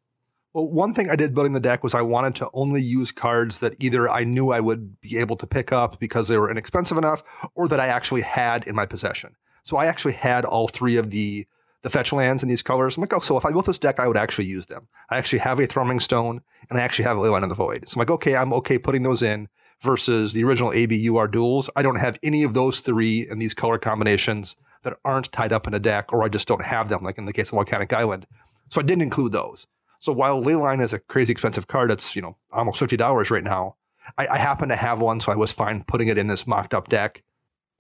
Well, one thing I did building the deck was I wanted to only use cards that either I knew I would be able to pick up because they were inexpensive enough, or that I actually had in my possession. So I actually had all three of the the fetch lands in these colors. I'm like, oh, so if I built this deck, I would actually use them. I actually have a Thrumming Stone, and I actually have a Leyline of the Void. So I'm like, okay, I'm okay putting those in. Versus the original ABUR duals, I don't have any of those three in these color combinations that aren't tied up in a deck, or I just don't have them, like in the case of Volcanic Island. So I didn't include those. So while Leyline is a crazy expensive card, it's you know almost fifty dollars right now. I, I happen to have one, so I was fine putting it in this mocked up deck.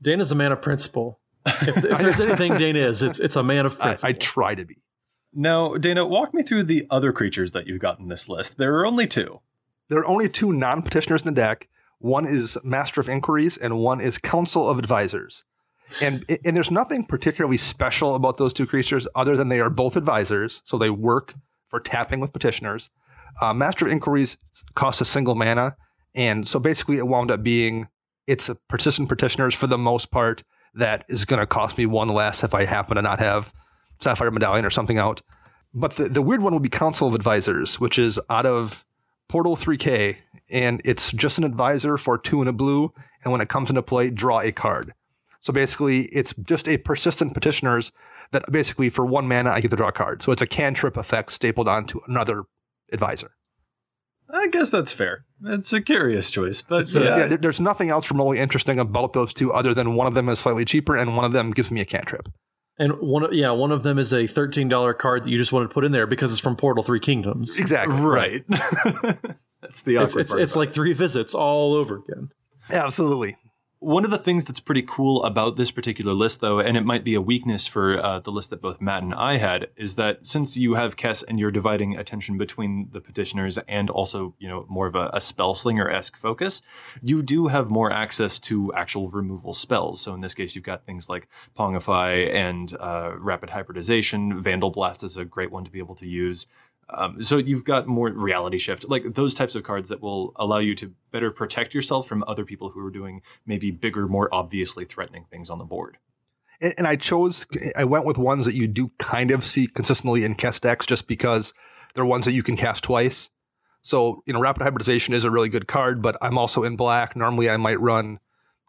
Dana's a man of principle. If, if (laughs) there's anything Dana is, it's it's a man of I, principle. I try to be. Now, Dana, walk me through the other creatures that you've got in this list. There are only two. There are only two non-petitioners in the deck. One is Master of Inquiries, and one is Council of Advisors. And and there's nothing particularly special about those two creatures other than they are both advisors, so they work for tapping with petitioners. Uh, Master Inquiries costs a single mana, and so basically it wound up being it's a persistent petitioners for the most part that is going to cost me one less if I happen to not have Sapphire Medallion or something out. But the, the weird one would be Council of Advisors, which is out of Portal 3K, and it's just an advisor for two and a blue. And when it comes into play, draw a card. So basically, it's just a persistent petitioners that basically for one mana I get to draw a card. So it's a cantrip effect stapled onto another advisor. I guess that's fair. It's a curious choice, but So yeah, yeah, there's nothing else remotely interesting about those two other than one of them is slightly cheaper and one of them gives me a cantrip. and one of yeah, one of them is a thirteen dollar card that you just wanted to put in there because it's from Portal Three Kingdoms. Exactly. right. (laughs) that's the It's awkward it's part it's about like three visits all over again. Absolutely. One of the things that's pretty cool about this particular list, though, and it might be a weakness for uh, the list that both Matt and I had, is that since you have Kess and you're dividing attention between the petitioners and also, you know, more of a, a spell slinger esque focus, you do have more access to actual removal spells. So in this case, you've got things like Pongify and uh, Rapid Hybridization. Vandalblast is a great one to be able to use. Um, so you've got more reality shift, like those types of cards that will allow you to better protect yourself from other people who are doing maybe bigger, more obviously threatening things on the board. And, and I chose, I went with ones that you do kind of see consistently in cast decks just because they're ones that you can cast twice. So, you know, Rapid Hybridization is a really good card, but I'm also in black. Normally I might run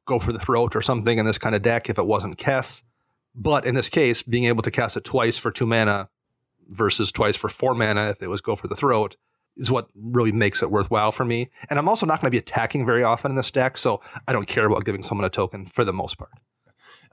Go for the Throat or something in this kind of deck if it wasn't Kess. But in this case, being able to cast it twice for two mana versus twice for four mana if it was Go for the Throat is what really makes it worthwhile for me. And I'm also not going to be attacking very often in this deck, so I don't care about giving someone a token for the most part.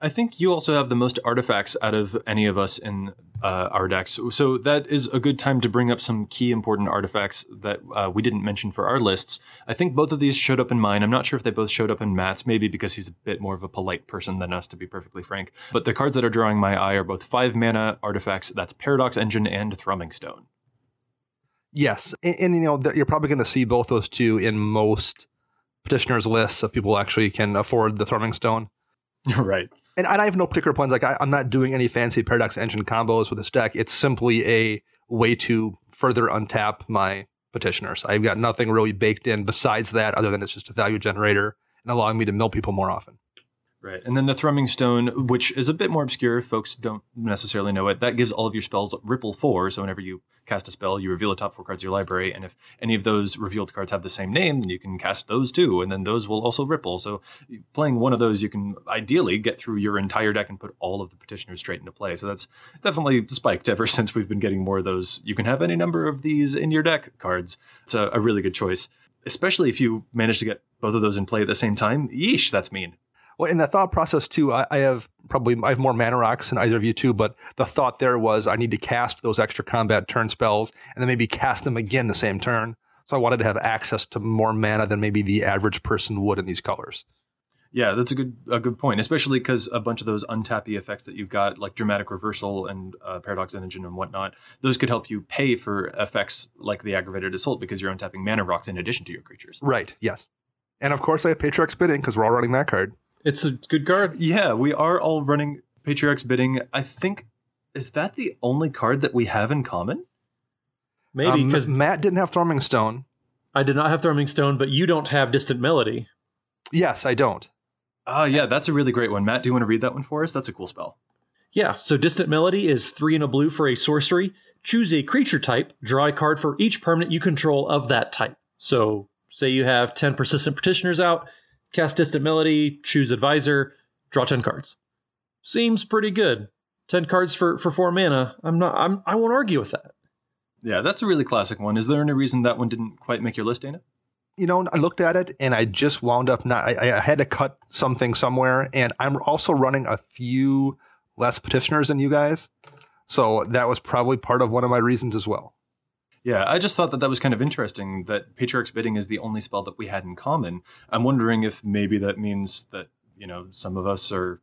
I think you also have the most artifacts out of any of us in uh, our decks. So that is a good time to bring up some key important artifacts that uh, we didn't mention for our lists. I think both of these showed up in mine. I'm not sure if they both showed up in Matt's, maybe because he's a bit more of a polite person than us, to be perfectly frank. But the cards that are drawing my eye are both five mana artifacts. That's Paradox Engine and Thrumming Stone. Yes, and, and, you know you're probably going to see both those two in most petitioners' lists of people actually can afford the Thrumming Stone. (laughs) right. And, I have no particular plans. Like I, I'm not doing any fancy Paradox Engine combos with this deck. It's simply a way to further untap my petitioners. I've got nothing really baked in besides that, other than it's just a value generator and allowing me to mill people more often. Right. And then the Thrumming Stone, which is a bit more obscure, folks don't necessarily know it, that gives all of your spells Ripple 4. So whenever you cast a spell, you reveal the top four cards of your library. And if any of those revealed cards have the same name, then you can cast those too. And then those will also ripple. So playing one of those, you can ideally get through your entire deck and put all of the petitioners straight into play. So that's definitely spiked (laughs) ever since we've been getting more of those. You can have any number of these in your deck cards. It's a, a really good choice, especially if you manage to get both of those in play at the same time. Yeesh, that's mean. Well, in the thought process too, I, I, have probably I have more mana rocks than either of you two, but the thought there was I need to cast those extra combat turn spells and then maybe cast them again the same turn. So I wanted to have access to more mana than maybe the average person would in these colors. Yeah, that's a good a good point, especially because a bunch of those untappy effects that you've got, like dramatic reversal and uh, paradox engine and whatnot, those could help you pay for effects like the aggravated assault because you're untapping mana rocks in addition to your creatures. Right. Yes. And of course, I have Patriarch's Bidding because we're all running that card. It's a good card. Yeah, we are all running Patriarch's Bidding. I think is that the only card that we have in common? Maybe Um, because Matt didn't have Thrumming Stone. I did not have Thrumming Stone, but you don't have Distant Melody. Yes, I don't. Ah, yeah, that's a really great one. Matt, do you want to read that one for us? That's a cool spell. Yeah, so Distant Melody is three and a blue for a sorcery. Choose a creature type, draw a card for each permanent you control of that type. So, say you have 10 persistent petitioners out, cast Distant Melody, choose Advisor, draw 10 cards. Seems pretty good. 10 cards for, for 4 mana. I'm not I'm I won't argue with that. Yeah, that's a really classic one. Is there any reason that one didn't quite make your list, Dana? You know, I looked at it and I just wound up not. I, I had to cut something somewhere, and I'm also running a few less petitioners than you guys, so that was probably part of one of my reasons as well. Yeah, I just thought that that was kind of interesting that Patriarch's Bidding is the only spell that we had in common. I'm wondering if maybe that means that, you know, some of us are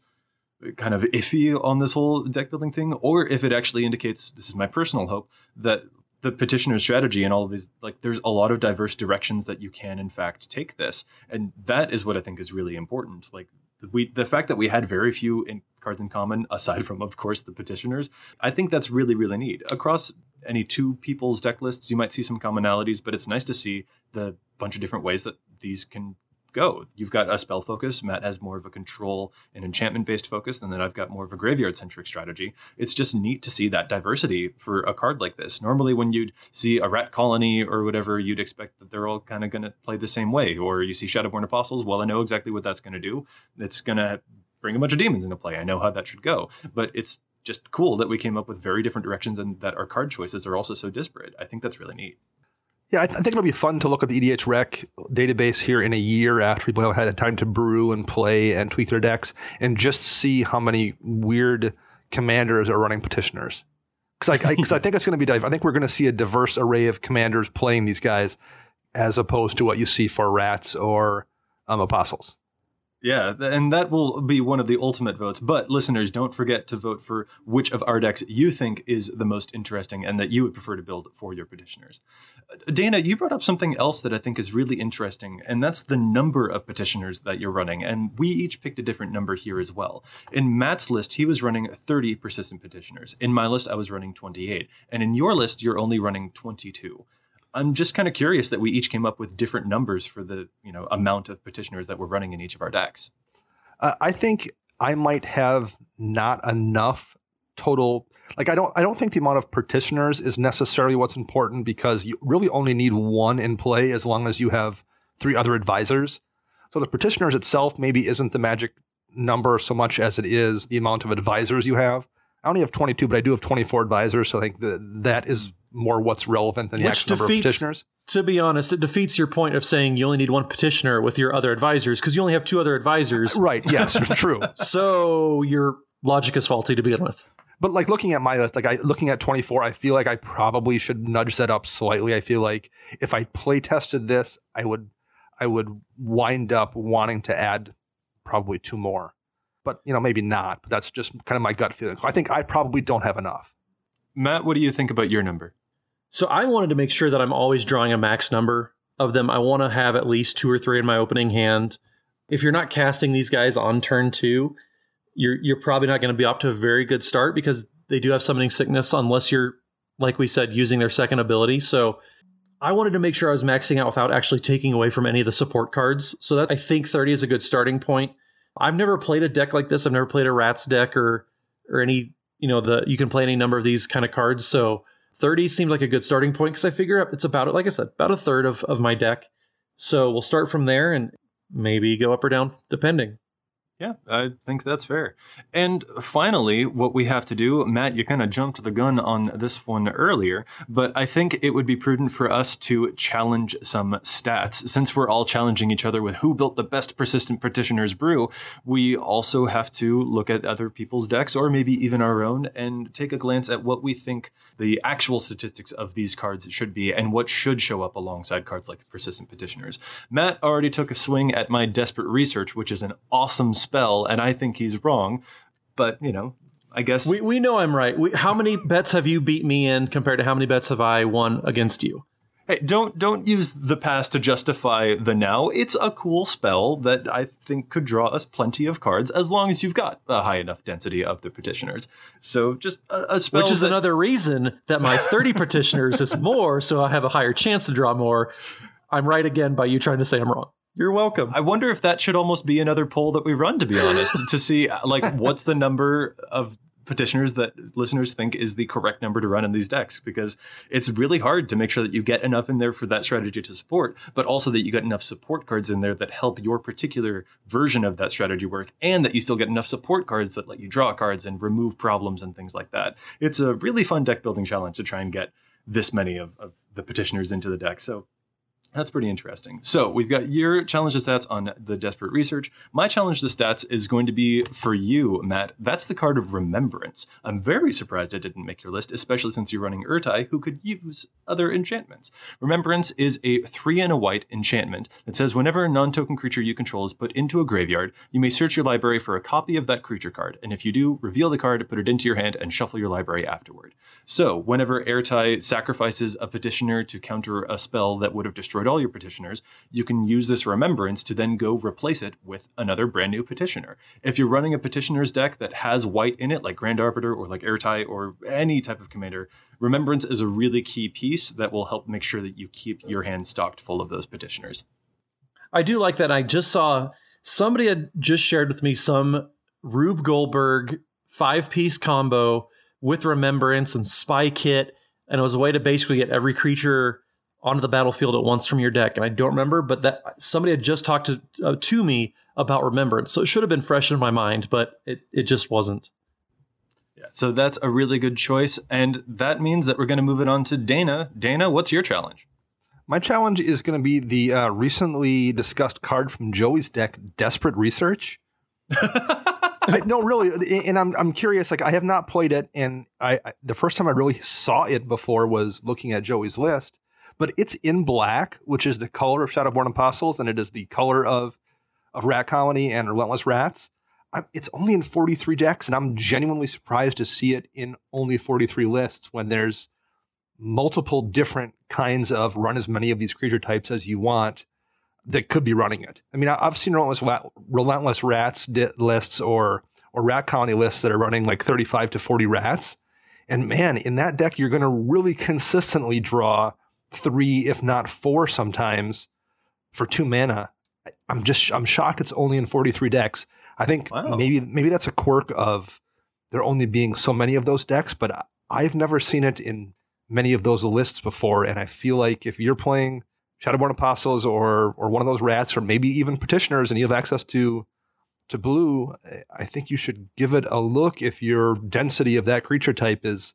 kind of iffy on this whole deck building thing, or if it actually indicates this is my personal hope that the petitioner's strategy and all of these like there's a lot of diverse directions that you can in fact take this. And that is what i think is really important. Like we the fact that we had very few in cards in common aside from of course the petitioners i think that's really really neat. Across any two people's deck lists you might see some commonalities but it's nice to see the bunch of different ways that these can go. You've got a spell focus. Matt has more of a control and enchantment based focus, and then I've got more of a graveyard centric strategy. It's just neat to see that diversity for a card like this. Normally, when you'd see a rat colony or whatever, you'd expect that they're all kind of going to play the same way. Or you see Shadowborn Apostles. Well, I know exactly what that's going to do. It's going to bring a bunch of demons into play. I know how that should go. But it's just cool that we came up with very different directions and that our card choices are also so disparate. I think that's really neat. Yeah, I, th- I think it'll be fun to look at the EDH Rec database here in a year after people have had time to brew and play and tweak their decks, and just see how many weird commanders are running petitioners. Because I, I, I, think it's going to be. I think we're going to see a diverse array of commanders playing these guys, as opposed to what you see for rats or um, apostles. Yeah, and that will be one of the ultimate votes. But listeners, don't forget to vote for which of our decks you think is the most interesting and that you would prefer to build for your petitioners. Uh, Dana, you brought up something else that I think is really interesting, and that's the number of petitioners that you're running. And we each picked a different number here as well. In Matt's list, he was running 30 persistent petitioners. In my list, I was running 28. And in your list, you're only running 22. I'm just kind of curious that we each came up with different numbers for the you know amount of petitioners that we're running in each of our decks. Uh, I think I might have not enough total. Like I don't I don't think the amount of petitioners is necessarily what's important because you really only need one in play as long as you have three other advisors. So the petitioners itself maybe isn't the magic number so much as it is the amount of advisors you have. I only have 22, but I do have 24 advisors, so I think that that is more what's relevant than the Which actual number of petitioners. To be honest, it defeats your point of saying you only need one petitioner with your other advisors because you only have two other advisors. Right? Yes, (laughs) true. So your logic is faulty to begin with. But like looking at my list, like I looking at 24, I feel like I probably should nudge that up slightly. I feel like if I play tested this, I would I would wind up wanting to add probably two more. But you know, maybe not. But that's just kind of my gut feeling. I think I probably don't have enough. Matt, what do you think about your number? So I wanted to make sure that I'm always drawing a max number of them. I want to have at least two or three in my opening hand. If you're not casting these guys on turn two, you're you're probably not going to be off to a very good start because they do have summoning sickness unless you're like we said using their second ability. So I wanted to make sure I was maxing out without actually taking away from any of the support cards. So that I think 30 is a good starting point. I've never played a deck like this. I've never played a rats deck or or any, you know, the you can play any number of these kind of cards. So 30 seemed like a good starting point because I figure it's about like I said, about a third of, of my deck. So we'll start from there and maybe go up or down depending. Yeah, I think that's fair. And finally, what we have to do, Matt, you kind of jumped the gun on this one earlier, but I think it would be prudent for us to challenge some stats. Since we're all challenging each other with who built the best persistent petitioners brew, we also have to look at other people's decks or maybe even our own and take a glance at what we think the actual statistics of these cards should be and what should show up alongside cards like persistent petitioners. Matt already took a swing at my desperate research, which is an awesome spell, and I think he's wrong. But you know, I guess we we know I'm right. We, how many bets have you beat me in compared to how many bets have I won against you? Hey, don't don't use the past to justify the now. It's a cool spell that I think could draw us plenty of cards as long as you've got a high enough density of the petitioners. So just a, a spell, which is that, another reason that my 30 petitioners is (laughs) more, so I have a higher chance to draw more. I'm right again by you trying to say I'm wrong. You're welcome. I wonder if that should almost be another poll that we run, to be honest, to see uh, like (laughs) what's the number of petitioners that listeners think is the correct number to run in these decks because it's really hard to make sure that you get enough in there for that strategy to support, but also that you get enough support cards in there that help your particular version of that strategy work, and that you still get enough support cards that let you draw cards and remove problems and things like that. It's a really fun deck building challenge to try and get this many of, of the petitioners into the deck. So that's pretty interesting. So we've got your challenge to stats on the desperate research. My challenge to stats is going to be for you, Matt. That's the card of remembrance. I'm very surprised it didn't make your list, especially since you're running Ertai, who could use other enchantments. Remembrance is a three and a white enchantment that says whenever a non-token creature you control is put into a graveyard, you may search your library for a copy of that creature card, and if you do, reveal the card, put it into your hand, and shuffle your library afterward. So whenever Ertai sacrifices a petitioner to counter a spell that would have destroyed all your petitioners, you can use this remembrance to then go replace it with another brand new petitioner. If you're running a petitioner's deck that has white in it, like Grand Arbiter or like Ertai or any type of commander, remembrance is a really key piece that will help make sure that you keep your hand stocked full of those petitioners. I do like that. I just saw somebody had just shared with me some Rube Goldberg five piece combo with remembrance and spy kit and it was a way to basically get every creature onto the battlefield at once from your deck. And I don't remember, but that somebody had just talked to uh, to me about remembrance, so it should have been fresh in my mind, but it it just wasn't. Yeah, so that's a really good choice, and that means that we're going to move it on to Dana. Dana, what's your challenge? My challenge is going to be the uh, recently discussed card from Joey's deck, Desperate Research. (laughs) I, no, really, and I'm I'm curious. Like I have not played it, and I, I the first time I really saw it before was looking at Joey's list. But it's in black, which is the color of Shadowborn Apostles, and it is the color of of Rat Colony and Relentless Rats. I, it's only in 43 decks, and I'm genuinely surprised to see it in only 43 lists when there's multiple different kinds of run as many of these creature types as you want that could be running it. I mean, I've seen relentless, relentless rats lists or or rat colony lists that are running like 35 to 40 rats. And man, in that deck, you're going to really consistently draw three, if not four, sometimes for two mana. I'm just I'm shocked it's only in 43 decks. I think wow. maybe maybe that's a quirk of there only being so many of those decks, but I've never seen it in many of those lists before. And I feel like if you're playing Shadowborn Apostles or or one of those rats, or maybe even petitioners, and you have access to to blue, I think you should give it a look if your density of that creature type is,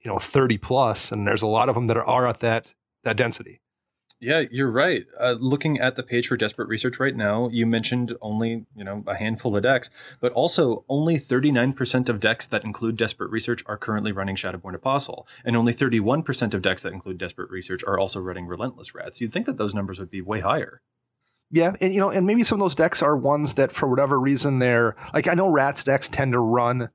you know, 30 plus, and there's a lot of them that are at that that density. Yeah, you're right. Uh, looking at the page for Desperate Research right now, you mentioned only you know a handful of decks, but also only 39% of decks that include Desperate Research are currently running Shadowborn Apostle, and only 31% of decks that include Desperate Research are also running Relentless Rats. You'd think that those numbers would be way higher. Yeah, and you know, and maybe some of those decks are ones that for whatever reason they're like I know Rats decks tend to run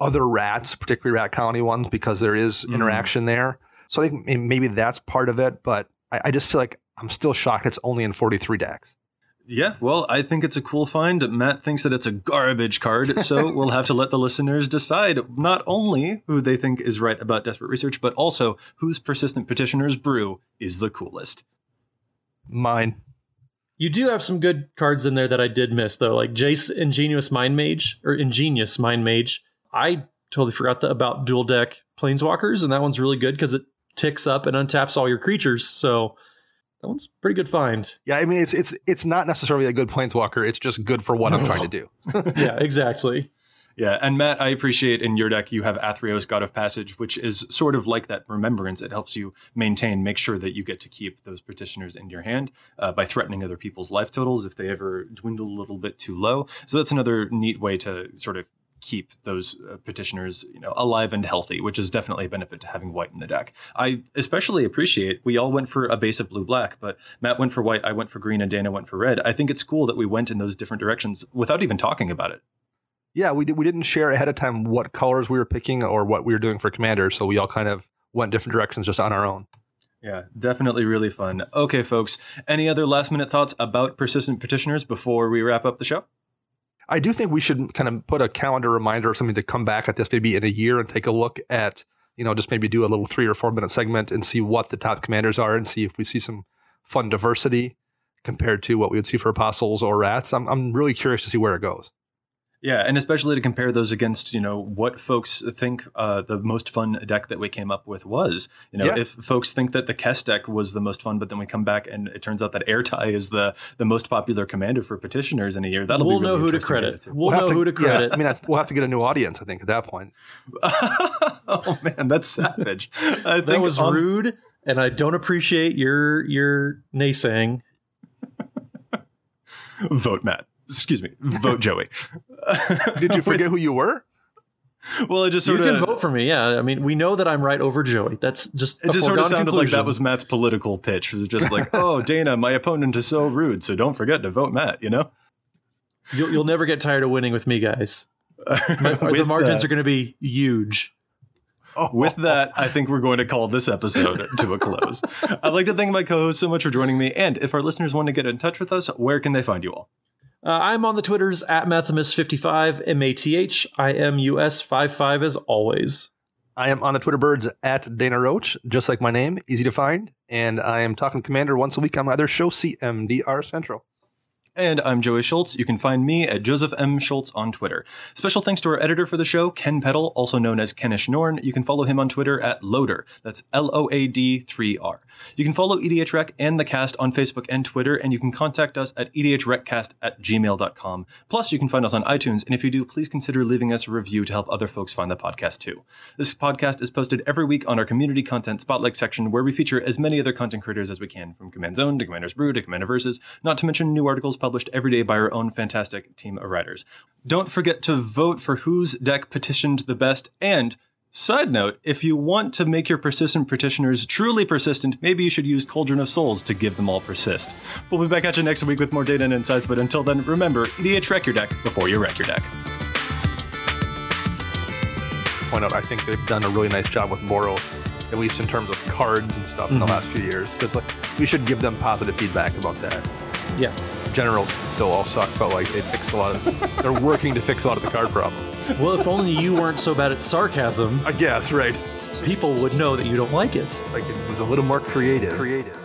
other rats, particularly Rat Colony ones, because there is mm-hmm. interaction mm. there. So I think maybe that's part of it, but I, I just feel like I'm still shocked it's only in 43 decks. Yeah, well, I think it's a cool find. Matt thinks that it's a garbage card, so (laughs) we'll have to let the listeners decide not only who they think is right about Desperate Research, but also whose Persistent Petitioner's brew is the coolest. Mine. You do have some good cards in there that I did miss, though, like Jace Ingenious Mind Mage, or Ingenious Mind Mage. I totally forgot the, about dual deck Planeswalkers, and that one's really good because it ticks up and untaps all your creatures, so that one's a pretty good find. Yeah, I mean it's it's it's not necessarily a good planeswalker. It's just good for what I'm trying to do. (laughs) (laughs) yeah, exactly. Yeah, and Matt, I appreciate in your deck you have Athreos, God of Passage, which is sort of like that remembrance. It helps you maintain, make sure that you get to keep those petitioners in your hand uh, by threatening other people's life totals if they ever dwindle a little bit too low. So that's another neat way to sort of keep those uh, petitioners you know alive and healthy which is definitely a benefit to having white in the deck i especially appreciate we all went for a base of blue black but matt went for white i went for green and dana went for red i think it's cool that we went in those different directions without even talking about it yeah we, did, we didn't share ahead of time what colors we were picking or what we were doing for commander so we all kind of went different directions just on our own yeah, definitely really fun. Okay, folks, any other last minute thoughts about persistent petitioners before we wrap up the show? I do think we should kind of put a calendar reminder or something to come back at this maybe in a year and take a look at, you know, just maybe do a little three or four minute segment and see what the top commanders are and see if we see some fun diversity compared to what we would see for apostles or rats. I'm, I'm really curious to see where it goes. Yeah, and especially to compare those against, you know, what folks think uh, the most fun deck that we came up with was. You know, yeah. if folks think that the Kess deck was the most fun, but then we come back and it turns out that Ertai is the the most popular commander for petitioners in a year, that'll we'll be really know who to credit. To we'll, we'll know to, who to credit. Yeah, I mean, we'll have to get a new audience, I think, at that point. (laughs) oh man, that's savage. I think that was on... rude, and I don't appreciate your your naysaying. Vote Matt excuse me, vote (laughs) Joey. Did you forget (laughs) who you were? Well, it just sort you of can vote for me. Yeah, I mean, we know that I'm right over Joey. That's just it. Just sort of sounded conclusion. like that was Matt's political pitch. It was just like, (laughs) oh, Dana, my opponent is so rude, so don't forget to vote Matt. You know, you'll, you'll never get tired of winning with me, guys. My, the margins that, are going to be huge. Oh. With that, I think we're going to call this episode to a close. I'd like to thank my co-host so much for joining me. And if our listeners want to get in touch with us, where can they find you all? Uh, I'm on the Twitters at Mathimus55, M A T H I M U S 55 as always. I am on the Twitter birds at Dana Roach, just like my name, easy to find. And I am talking Commander once a week on my other show, CMDR Central. And I'm Joey Schultz. You can find me at Joseph M. Schultz on Twitter. Special thanks to our editor for the show, Ken Peddle, also known as Kenish Norn. You can follow him on Twitter at Loader. That's L O A D 3 R. You can follow EDH Rec and the cast on Facebook and Twitter, and you can contact us at edhrecast at gmail.com. Plus, you can find us on iTunes, and if you do, please consider leaving us a review to help other folks find the podcast too. This podcast is posted every week on our community content spotlight section, where we feature as many other content creators as we can, from Command Zone to Commander's Brew to Commander Versus, not to mention new articles published every day by our own fantastic team of writers. Don't forget to vote for whose deck petitioned the best and Side note, if you want to make your persistent petitioners truly persistent, maybe you should use Cauldron of Souls to give them all persist. We'll be back at you next week with more data and insights, but until then, remember, EDH wreck your deck before you wreck your deck. Point out, I think they've done a really nice job with Boros, at least in terms of cards and stuff mm-hmm. in the mm-hmm. last few years, because like, we should give them positive feedback about that. Yeah. Generals still all suck, but like they fixed a lot of, they're working to fix a lot of the card problem. Well, if only you weren't so bad at sarcasm. Uh, I guess, right. People would know that you don't like it. Like it was a little more creative. Creative.